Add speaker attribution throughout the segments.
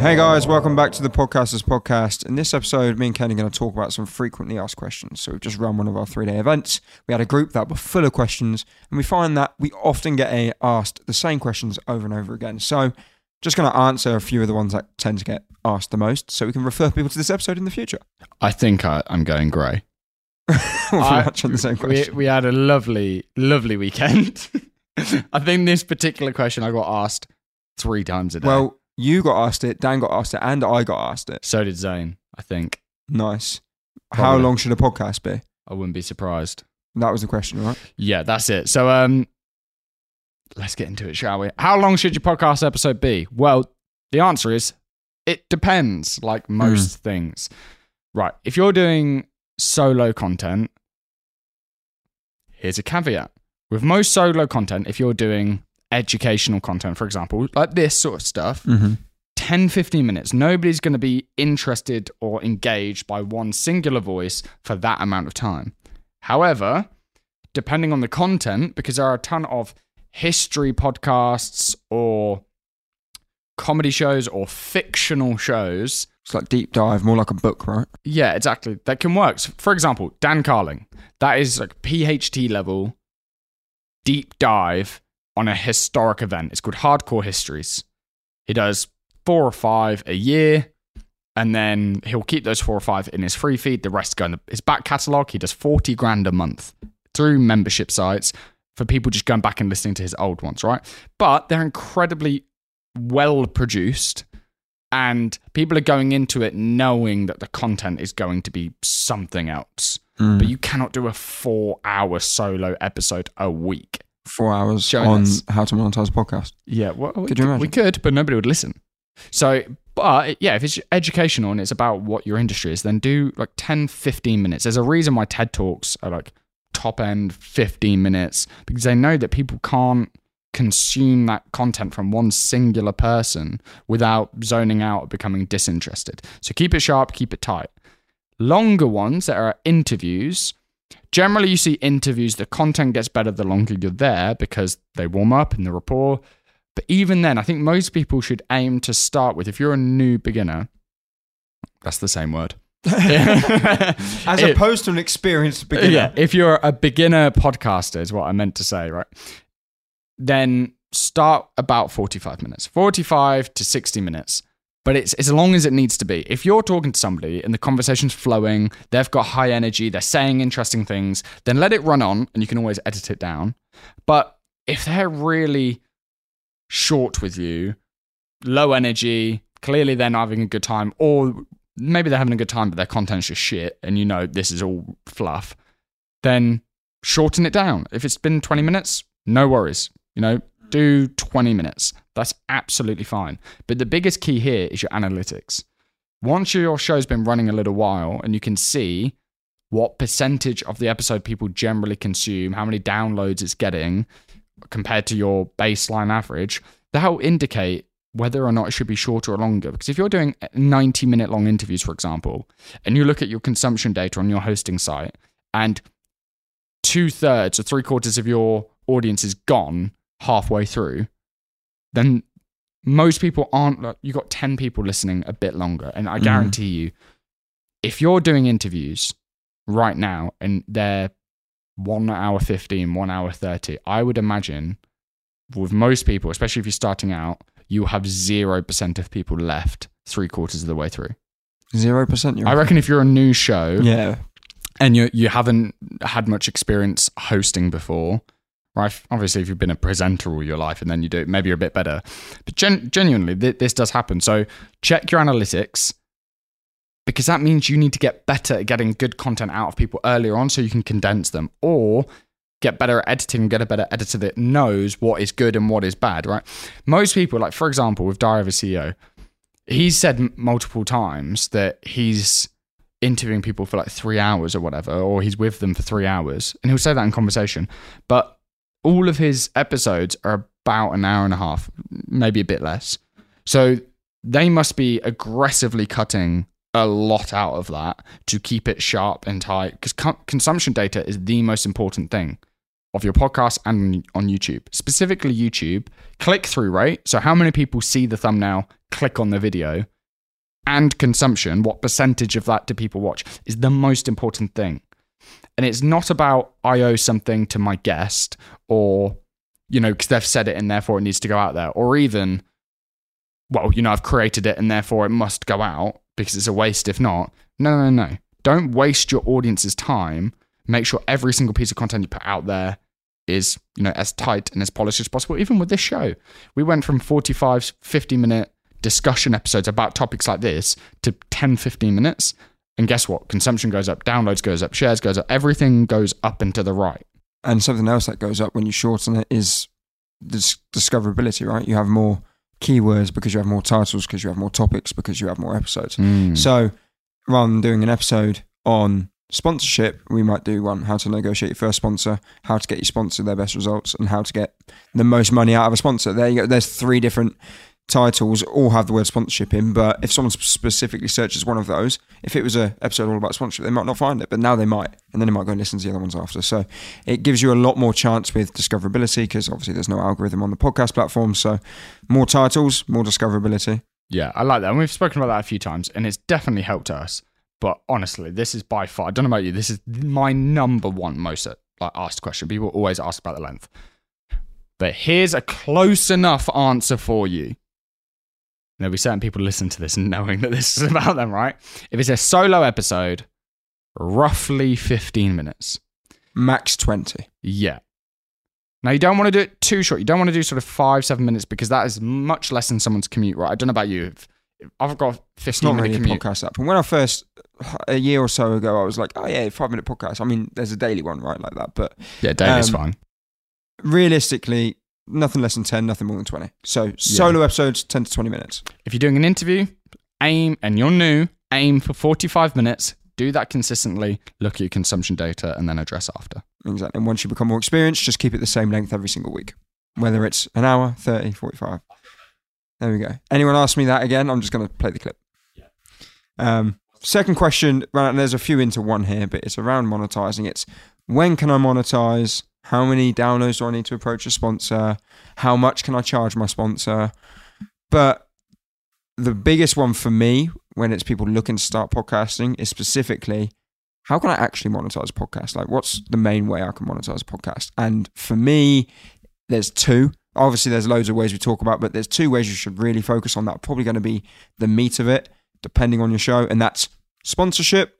Speaker 1: Hey guys, welcome back to the Podcasters Podcast. In this episode, me and Kane are going to talk about some frequently asked questions. So we've just run one of our three-day events. We had a group that were full of questions, and we find that we often get asked the same questions over and over again. So just going to answer a few of the ones that tend to get asked the most, so we can refer people to this episode in the future.
Speaker 2: I think I, I'm going grey.
Speaker 1: we'll
Speaker 2: I-
Speaker 1: the same
Speaker 2: We, we had a lovely, lovely weekend. I think this particular question I got asked three times a day.
Speaker 1: Well, you got asked it, Dan got asked it, and I got asked it.
Speaker 2: so did Zane. I think
Speaker 1: Nice. How
Speaker 2: Probably.
Speaker 1: long should a podcast be?
Speaker 2: I wouldn't be surprised.
Speaker 1: That was the question, right?
Speaker 2: Yeah, that's it. So, um, let's get into it, shall we? How long should your podcast episode be? Well, the answer is it depends, like most things. Right. If you're doing solo content, here's a caveat. With most solo content, if you're doing educational content, for example, like this sort of stuff,
Speaker 1: Mm-hmm.
Speaker 2: 10, 15 minutes. Nobody's going to be interested or engaged by one singular voice for that amount of time. However, depending on the content, because there are a ton of history podcasts or comedy shows or fictional shows.
Speaker 1: It's like deep dive, more like a book, right?
Speaker 2: Yeah, exactly. That can work. So, for example, Dan Carlin. That is like PhD level deep dive on a historic event. It's called Hardcore Histories. He does four or five a year, and then he'll keep those four or five in his free feed. The rest go in the, his back catalogue. He does 40 grand a month through membership sites for people just going back and listening to his old ones, right? But they're incredibly well produced and people are going into it knowing that the content is going to be something else.
Speaker 1: Mm.
Speaker 2: But you cannot do a four hour solo episode a week.
Speaker 1: Four hours
Speaker 2: Showing
Speaker 1: on
Speaker 2: us.
Speaker 1: how to monetize a podcast.
Speaker 2: Yeah, well, we
Speaker 1: Could you
Speaker 2: we could, but nobody would listen. So, but yeah, if it's educational and it's about what your industry is, then do like 10, 15 minutes. There's a reason why TED Talks are like top end 15 minutes because they know that people can't consume that content from one singular person without zoning out or becoming disinterested. So keep it sharp, keep it tight. Longer ones that are interviews. Generally, you see interviews, the content gets better the longer you're there because they warm up in the rapport. But even then, I think most people should aim to start with, if you're a new beginner, that's the same word.
Speaker 1: As
Speaker 2: It-
Speaker 1: opposed to an experienced beginner.
Speaker 2: yeah, if you're a beginner podcaster, is what I meant to say, right? Then start about 45 minutes, 45 to 60 minutes. But it's as long as it needs to be. If you're talking to somebody and the conversation's flowing, they've got high energy, they're saying interesting things, then let it run on and you can always edit it down. But if they're really short with you, low energy, clearly they're not having a good time, or maybe they're having a good time, but their content's just shit, and you know this is all fluff, then shorten it down. If it's been 20 minutes, no worries. You know, do 20 minutes. That's absolutely fine. But the biggest key here is your analytics. Once your show's been running a little while and you can see what percentage of the episode people generally consume, how many downloads it's getting compared to your baseline average, that'll indicate whether or not it should be shorter or longer. Because if you're doing 90 minute long interviews, for example, and you look at your consumption data on your hosting site and two thirds or three quarters of your audience is gone halfway through, then most people aren't. like, You got 10 people listening a bit longer. And I
Speaker 1: Mhm.
Speaker 2: guarantee you, if you're doing interviews right now and they're one hour 15, one hour 30, I would imagine with most people, especially if you're starting out, you have 0% of people left three quarters of the way through.
Speaker 1: Zero percent.
Speaker 2: I reckon if you're a new show
Speaker 1: Yeah.
Speaker 2: and you you haven't had much experience hosting before, right? Obviously, if you've been a presenter all your life and then you do it, maybe you're a bit better. But gen- genuinely, th- this does happen. So check your analytics because that means you need to get better at getting good content out of people earlier on so you can condense them or get better at editing and get a better editor that knows what is good and what is bad, right? Most people, like for example, with Diary of a CEO, he's said multiple times that he's interviewing people for like three hours or whatever, or he's with them for three hours, and he'll say that in conversation. But all of his episodes are about an hour and a half, maybe a bit less. So they must be aggressively cutting a lot out of that to keep it sharp and tight because co- consumption data is the most important thing of your podcast and on YouTube, specifically YouTube. Click through rate. So, how many people see the thumbnail, click on the video and consumption, what percentage of that do people watch, is the most important thing. And it's not about I owe something to my guest or, you know, because they've said it and therefore it needs to go out there, or even, well, you know, I've created it and therefore it must go out because it's a waste if not. No, no, no. Don't waste your audience's time. Make sure every single piece of content you put out there is, you know, as tight and as polished as possible. Even with this show, we went from 45, 50 minute discussion episodes about topics like this to 10, 15 minutes. And guess what? Consumption goes up, downloads goes up, shares goes up, everything goes up and to the right.
Speaker 1: And something else that goes up when you shorten it is dis- discoverability, right? You have more keywords because you have more titles, because you have more topics, because you have more episodes.
Speaker 2: Hmm.
Speaker 1: So rather than doing an episode on sponsorship, we might do one how to negotiate your first sponsor, how to get your sponsor their best results, and how to get the most money out of a sponsor. There you go. There's three different titles, all have the word sponsorship in, but if someone specifically searches one of those, if it was a episode all about sponsorship, they might not find it, but now they might, and then they might go and listen to the other ones after. So it gives you a lot more chance with discoverability because obviously there's no algorithm on the podcast platform. So more titles, more discoverability.
Speaker 2: Yeah, I like that. And we've spoken about that a few times, and it's definitely helped us. But honestly, this is by far, I don't know about you, this is my number one most like, asked question. People always ask about the length. But here's a close enough answer for you. There'll be certain people listen to this knowing that this is about them, right? If it's a solo episode, roughly 15 minutes.
Speaker 1: Max 20.
Speaker 2: Yeah. Now you don't want to do it too short. You don't want to do sort of five, seven minutes because that is much less than someone's commute, right? I don't know about you. If, if I've got a
Speaker 1: It's
Speaker 2: 15
Speaker 1: not
Speaker 2: minute
Speaker 1: really a
Speaker 2: commute.
Speaker 1: podcast app. And when I first, a year or so ago, I was like, oh yeah, five minute podcast. I mean, there's a daily one, right? Like that. But
Speaker 2: Yeah, daily's
Speaker 1: Um,
Speaker 2: fine.
Speaker 1: realistically, nothing less than 10, nothing more than 20. So solo episodes, 10 to 20 minutes.
Speaker 2: If you're doing an interview, aim, and you're new, aim for 45 minutes. Do that consistently. Look at your consumption data and then address after.
Speaker 1: Exactly. And once you become more experienced, just keep it the same length every single week, whether it's an hour, 30, 45. There we go. Anyone ask me that again? I'm just going to play the clip. Um, second question, right, there's a few into one here, but it's around monetizing. It's when can I monetize? How many downloads do I need to approach a sponsor? How much can I charge my sponsor? But the biggest one for me when it's people looking to start podcasting is specifically how can I actually monetize a podcast? Like, what's the main way I can monetize a podcast? And for me, there's two. Obviously, there's loads of ways we talk about, but there's two ways you should really focus on that. are Probably going to be the meat of it, depending on your show, and that's sponsorship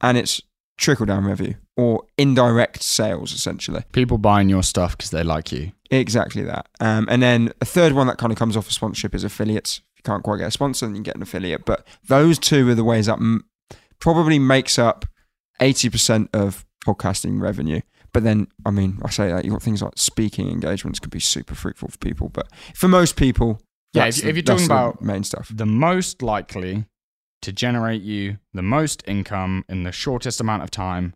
Speaker 1: and it's trickle down revenue or indirect sales, essentially.
Speaker 2: People buying your stuff because they like you.
Speaker 1: Exactly that. Um, and then a third one that kind of comes off of sponsorship is affiliates. If you can't quite get a sponsor, then you get an affiliate. But those two are the ways that m- probably makes up 80% of podcasting revenue. But then, I mean, I say that you've got things like speaking engagements could be super fruitful for people. But for most people,
Speaker 2: Yeah, if-
Speaker 1: the-
Speaker 2: if you're talking about-
Speaker 1: main stuff.
Speaker 2: The most likely to generate you the most income in the shortest amount of time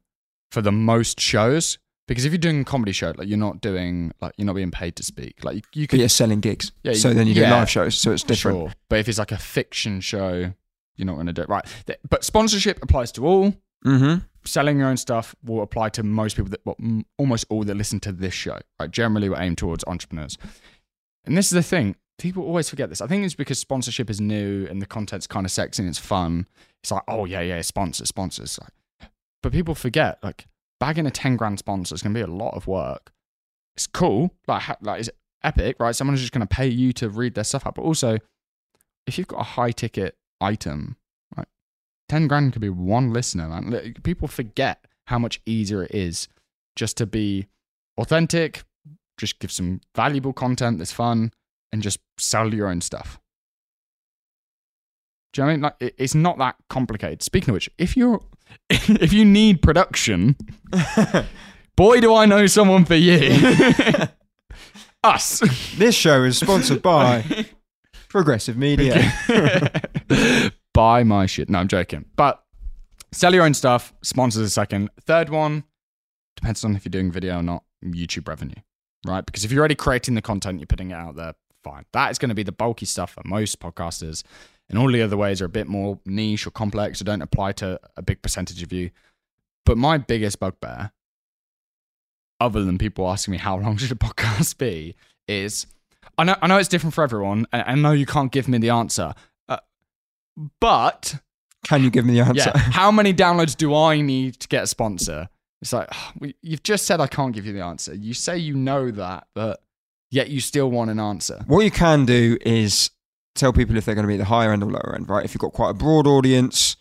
Speaker 2: for the most shows. Because if you're doing a comedy show, like you're not doing, like you're not being paid to speak. Like you, you
Speaker 1: But
Speaker 2: could
Speaker 1: you're selling gigs.
Speaker 2: Yeah,
Speaker 1: so
Speaker 2: you-
Speaker 1: then you do
Speaker 2: yeah.
Speaker 1: live shows. So it's different.
Speaker 2: Sure. But if it's like a fiction show, you're not going to do it. Right. But sponsorship applies to all.
Speaker 1: Mm-hmm.
Speaker 2: Selling your own stuff will apply to most people that, well, almost all that listen to this show. Right. Generally, we're aimed towards entrepreneurs. And this is the thing. People always forget this. I think it's because sponsorship is new and the content's kind of sexy and it's fun. It's like, oh, yeah, yeah, sponsors, sponsors. Like, but people forget, like, bagging a 10 grand sponsor is going to be a lot of work. It's cool. Like, ha- like it's epic, right? Someone's just going to pay you to read their stuff out. But also, if you've got a high ticket item, right, 10 grand could be one listener, man. People forget how much easier it is just to be authentic, just give some valuable content that's fun, and just sell your own stuff. Do you know what I mean? Like, it's not that complicated. Speaking of which, if you're if you need production, boy, do I know someone for you. Us.
Speaker 1: this show is sponsored by Progressive Media.
Speaker 2: Buy my shit. No, I'm joking. But sell your own stuff. Sponsors a second. Third one depends on if you're doing video or not. YouTube revenue, right? Because if you're already creating the content, you're putting it out there. Fine. That is going to be the bulky stuff for most podcasters. And all the other ways are a bit more niche or complex or don't apply to a big percentage of you. But my biggest bugbear, other than people asking me how long should a podcast be, is I know, I know it's different for everyone. and I know you can't give me the answer, uh, but
Speaker 1: Can you give me the answer?
Speaker 2: yeah, how many downloads do I need to get a sponsor? It's like we, you've just said I can't give you the answer. You say you know that, but yet you still want an answer.
Speaker 1: What you can do is tell people if they're going to be at the higher end or lower end, right? If you've got quite a broad audience,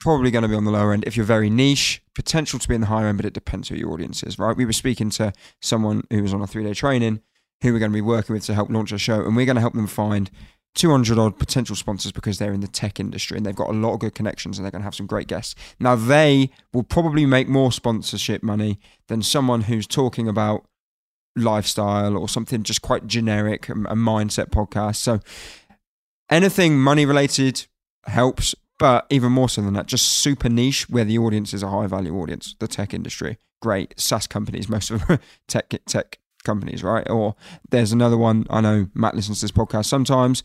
Speaker 1: probably going to be on the lower end. If you're very niche, potential to be in the higher end, but it depends who your audience is, right? We were speaking to someone who was on a three day training who we're going to be working with to help launch a show, and we're going to help them find 200 odd potential sponsors because they're in the tech industry and they've got a lot of good connections and they're going to have some great guests. Now, they will probably make more sponsorship money than someone who's talking about lifestyle or something just quite generic, a mindset podcast. So, anything money related helps, but even more so than that, just super niche where the audience is a high value audience, the tech industry. Great. SaaS companies, most of them tech tech companies, right? Or there's another one. I know Matt listens to this podcast sometimes.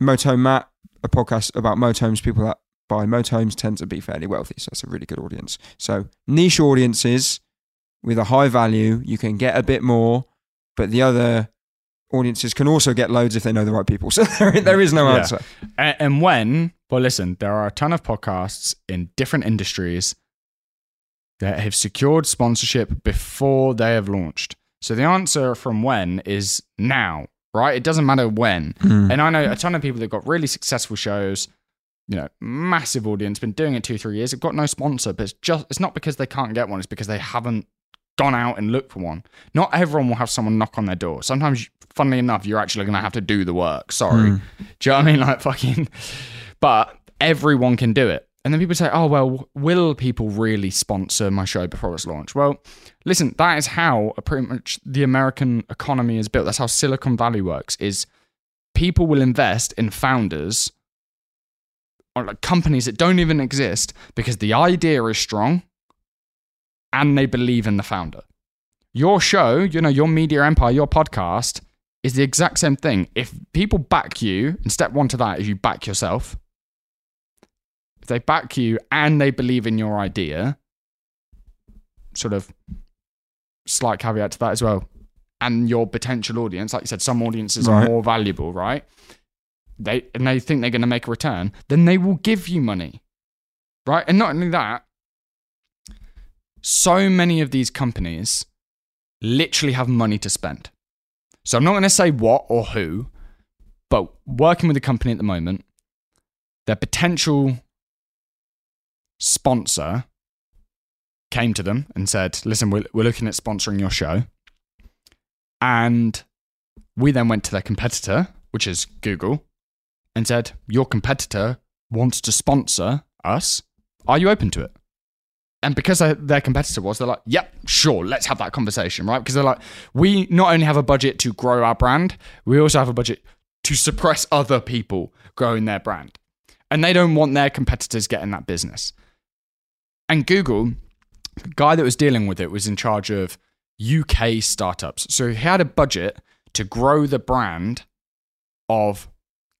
Speaker 1: Moto Matt, a podcast about motorhomes. People that buy motorhomes tend to be fairly wealthy, so that's a really good audience. So niche audiences with a high value, you can get a bit more, but the other audiences can also get loads if they know the right people. So there, there is no answer.
Speaker 2: And, and when, well, listen, there are a ton of podcasts in different industries that have secured sponsorship before they have launched. So the answer from when is now, right? It doesn't matter when.
Speaker 1: Hmm.
Speaker 2: And I know a ton of people that got really successful shows, you know, massive audience, been doing it two, three years, have got no sponsor, but it's just it's not because they can't get one, it's because they haven't gone out and looked for one. Not everyone will have someone knock on their door. Sometimes, funnily enough, you're actually gonna have to do the work. Sorry.
Speaker 1: Hmm.
Speaker 2: Do you know what I mean? Like fucking but everyone can do it. And then people say, oh, well, will people really sponsor my show before it's launched? Well, listen, that is how pretty much the American economy is built. That's how Silicon Valley works is people will invest in founders or like companies that don't even exist because the idea is strong and they believe in the founder. Your show, you know, your media empire, your podcast is the exact same thing. If people back you, and step one to that is you back yourself. If they back you and they believe in your idea, sort of slight caveat to that as well, and your potential audience, like you said, some audiences are more valuable, right? They and they think they're going to make a return, then they will give you money, right? And not only that, so many of these companies literally have money to spend. So I'm not going to say what or who, but working with a company at the moment, their potential sponsor came to them and said, Listen, we're, we're looking at sponsoring your show. And we then went to their competitor, which is Google, and said, Your competitor wants to sponsor us. Are you open to it? And because their- competitor was, they're like, yep, sure, let's have that conversation, right? Because they're like, we not only have a budget to grow our brand, we also have a budget to suppress other people growing their brand. And they don't want their competitors getting that business. And Google, the guy that was dealing with it was in charge of UK startups. So he had a budget to grow the brand of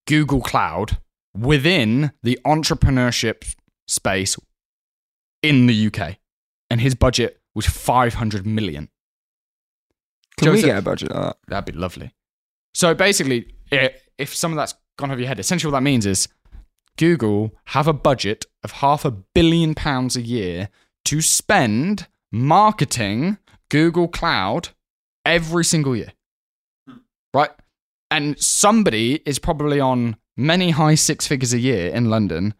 Speaker 2: Google Cloud within the entrepreneurship space in the UK. And his budget was 500 million.
Speaker 1: Can we get a budget like that?
Speaker 2: That'd be lovely. So basically, i- if some of that's gone over your head, essentially what that means is Google have a budget of half a billion pounds a year to spend marketing Google Cloud every single year. Hmm. Right? And somebody is probably on many high six figures a year in London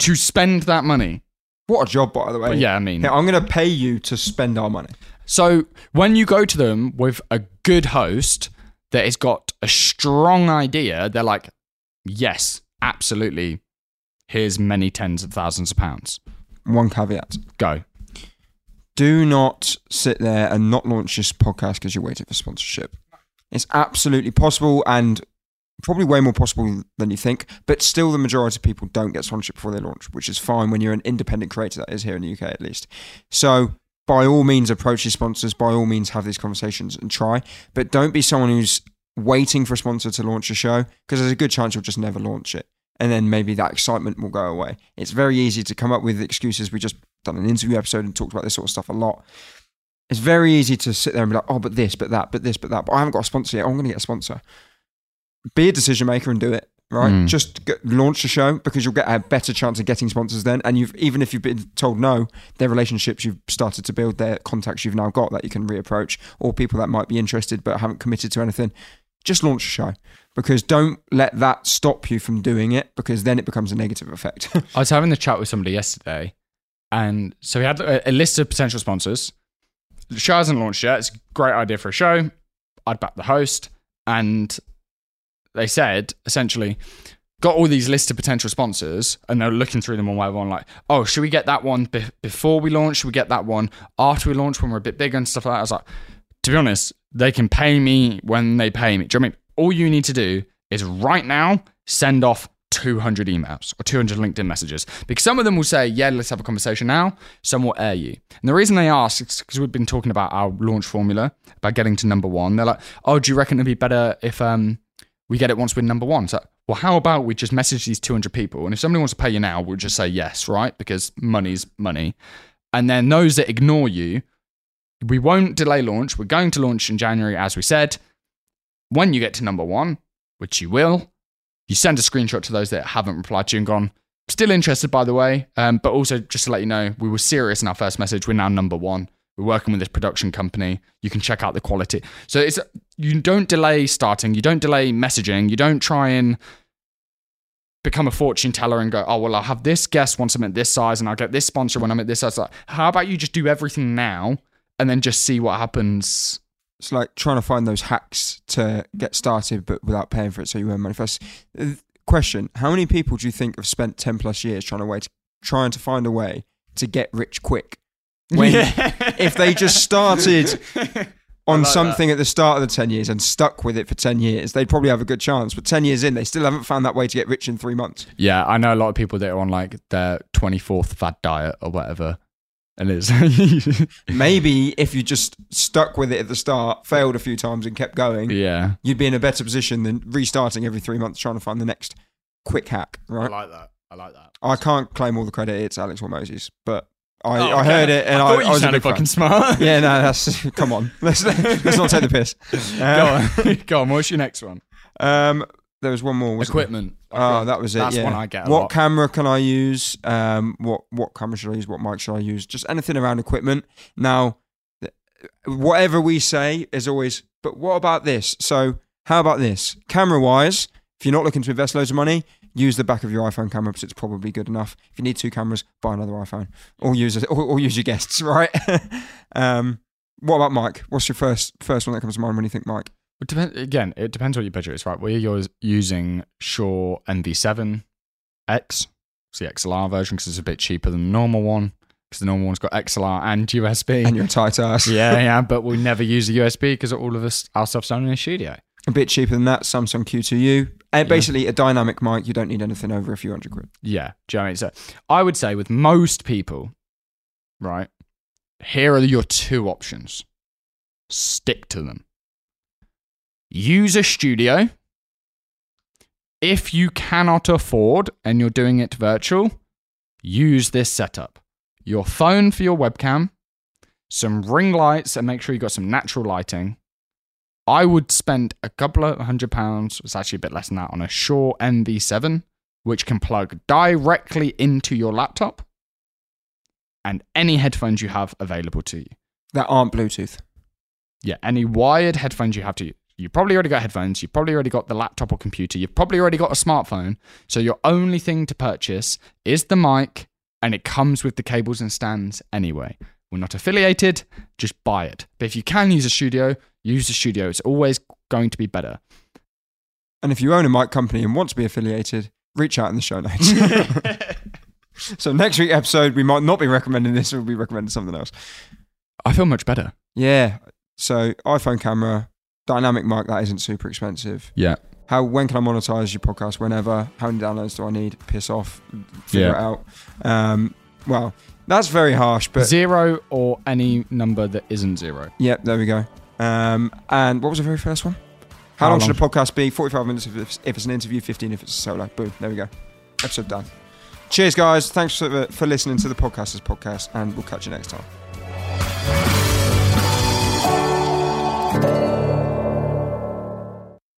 Speaker 2: to spend that money.
Speaker 1: What a job, by the way.
Speaker 2: But yeah, I mean,
Speaker 1: I'm going to pay you to spend our money.
Speaker 2: So when you go to them with a good host that has got a strong idea, they're like, yes, absolutely. Here's many tens of thousands of pounds.
Speaker 1: One caveat.
Speaker 2: Go.
Speaker 1: do not sit there and not launch this podcast because you're waiting for sponsorship. It's absolutely possible and probably way more possible than you think, but still the majority of people don't get sponsorship before they launch, which is fine when you're an independent creator, that is here in the UK at least. So by all means approach your sponsors, by all means have these conversations and try, but don't be someone who's waiting for a sponsor to launch a show because there's a good chance you'll just never launch it. And then maybe that excitement will go away. It's very easy to come up with excuses. We just done an interview episode and talked about this sort of stuff a lot. It's very easy to sit there and be like, oh, but this, but that, but this, but that. But I haven't got a sponsor yet. Oh, I'm going to get a sponsor. Be a decision maker and do it. Right,
Speaker 2: Mm.
Speaker 1: just get, launch the show because you'll get a better chance of getting sponsors then. And you've even if you've been told no, their relationships you've started to build, their contacts you've now got that you can reapproach, or people that might be interested but haven't committed to anything. Just launch a show because don't let that stop you from doing it because then it becomes a negative effect.
Speaker 2: I was having the chat with somebody yesterday, and so we had a, a list of potential sponsors. The show hasn't launched yet. It's a great idea for a show. I'd back the host, and they said essentially got all these lists of potential sponsors, and they're looking through them one by one. Like, oh, should we get that one be- before we launch? Should we get that one after we launch when we're a bit bigger and stuff like that? I was like, to be honest, they can pay me when they pay me. Do you know I mean? All you need to do is right now send off 200 emails or 200 LinkedIn messages because some of them will say, yeah, let's have a conversation now. Some will air you. And the reason they ask is because we've been talking about our launch formula, about getting to number one. They're like, oh, do you reckon it'd be better if um, we get it once we're number one? So, well, how about we just message these 200 people? And if somebody wants to pay you now, we'll just say yes, right? Because money's money. And then those that ignore you, we won't delay launch. We're going to launch in January, as we said. When you get to number one, which you will, you send a screenshot to those that haven't replied to you and gone, still interested, by the way. Um, but also, just to let you know, we were serious in our first message. We're now number one. We're working with this production company. You can check out the quality. So it's you don't delay starting. You don't delay messaging. You don't try and become a fortune teller and go, oh well, I'll have this guest once I'm at this size, and I'll get this sponsor when I'm at this size. Like, how about you just do everything now and then just see what happens?
Speaker 1: it's like trying to find those hacks to get started but without paying for it so you won't manifest. Question, how many people do you think have spent 10 plus years trying to wait, trying to find a way to get rich quick? When if they just started on
Speaker 2: like
Speaker 1: something at the start of the 10 years and stuck with it for 10 years, they'd probably have a good chance. But 10 years in, they still haven't found that way to get rich in three months.
Speaker 2: Yeah, I know a lot of people that are on like their 24th fad diet or whatever. And it's
Speaker 1: Maybe if you just stuck with it at the start, failed a few times and kept going,
Speaker 2: yeah.
Speaker 1: you'd be in a better position than restarting every three months trying to find the next quick hack, right?
Speaker 2: I like that. I like that.
Speaker 1: I can't claim all the credit. It's Alex Hormozi, but I,
Speaker 2: Oh,
Speaker 1: I
Speaker 2: okay.
Speaker 1: heard it and I,
Speaker 2: thought you
Speaker 1: I was a
Speaker 2: sounded
Speaker 1: fan.
Speaker 2: fucking smart.
Speaker 1: Yeah, no, that's come on. Let's let's not take the piss.
Speaker 2: Go
Speaker 1: Uh,
Speaker 2: on. Go on. What's your next one?
Speaker 1: um, there was one more. wasn't there?
Speaker 2: Equipment.
Speaker 1: Oh, that was it.
Speaker 2: That's
Speaker 1: yeah.
Speaker 2: one I get a
Speaker 1: What
Speaker 2: lot.
Speaker 1: camera can I use? Um, what what camera should I use? What mic should I use? Just anything around equipment. Now, whatever we say is always. But what about this? So, how about this? Camera wise, if you're not looking to invest loads of money, use the back of your iPhone camera because it's probably good enough. If you need two cameras, buy another iPhone or use it, or, or use your guests. Right. um, what about mic? What's your first first one that comes to mind when you think mic?
Speaker 2: It depend, again, it depends what your budget is, right? We're using Shure MV7X, It's the XLR version because it's a bit cheaper than the normal one because the normal one's got XLR and USB.
Speaker 1: And you're tight ass.
Speaker 2: yeah, yeah, but we never use the USB because all of us, our stuff's done in a studio.
Speaker 1: A bit cheaper than that, Samson Q2U. And basically, a dynamic mic, you don't need anything over a few hundred quid.
Speaker 2: Yeah, do you know I mean? So I would say with most people, right, here are your two options. Stick to them. Use a studio. If you cannot afford and you're doing it virtual, use this setup. Your phone for your webcam, some ring lights, and make sure you've got some natural lighting. I would spend a couple of hundred pounds, it's actually a bit less than that, on a Shure MV7 which can plug directly into your laptop and any headphones you have available to you.
Speaker 1: That aren't Bluetooth.
Speaker 2: Yeah, any wired headphones you have to you. You probably already got headphones, you've probably already got the laptop or computer, you've probably already got a smartphone. So your only thing to purchase is the mic and it comes with the cables and stands anyway. We're not affiliated, just buy it. But if you can use a studio, use the studio. It's always going to be better.
Speaker 1: And if you own a mic company and want to be affiliated, reach out in the show notes. so next week's episode, we might not be recommending this, we'll be recommending something else.
Speaker 2: I feel much better.
Speaker 1: Yeah. So iPhone camera, dynamic mic, that isn't super expensive.
Speaker 2: Yeah.
Speaker 1: How when can I monetize your podcast? Whenever. How many downloads do I need? Piss off. Figure
Speaker 2: Yeah.
Speaker 1: it out. Um, well, that's very harsh, but
Speaker 2: zero or any number that isn't zero.
Speaker 1: Yep, there we go. Um, and what was the very first one? How,
Speaker 2: How
Speaker 1: long,
Speaker 2: long,
Speaker 1: should a podcast be? 45 minutes if it's, if it's an interview, 15 if it's a solo. Boom, there we go. Episode done. Cheers, guys. Thanks for, for listening to the Podcasters Podcast, and we'll catch you next time.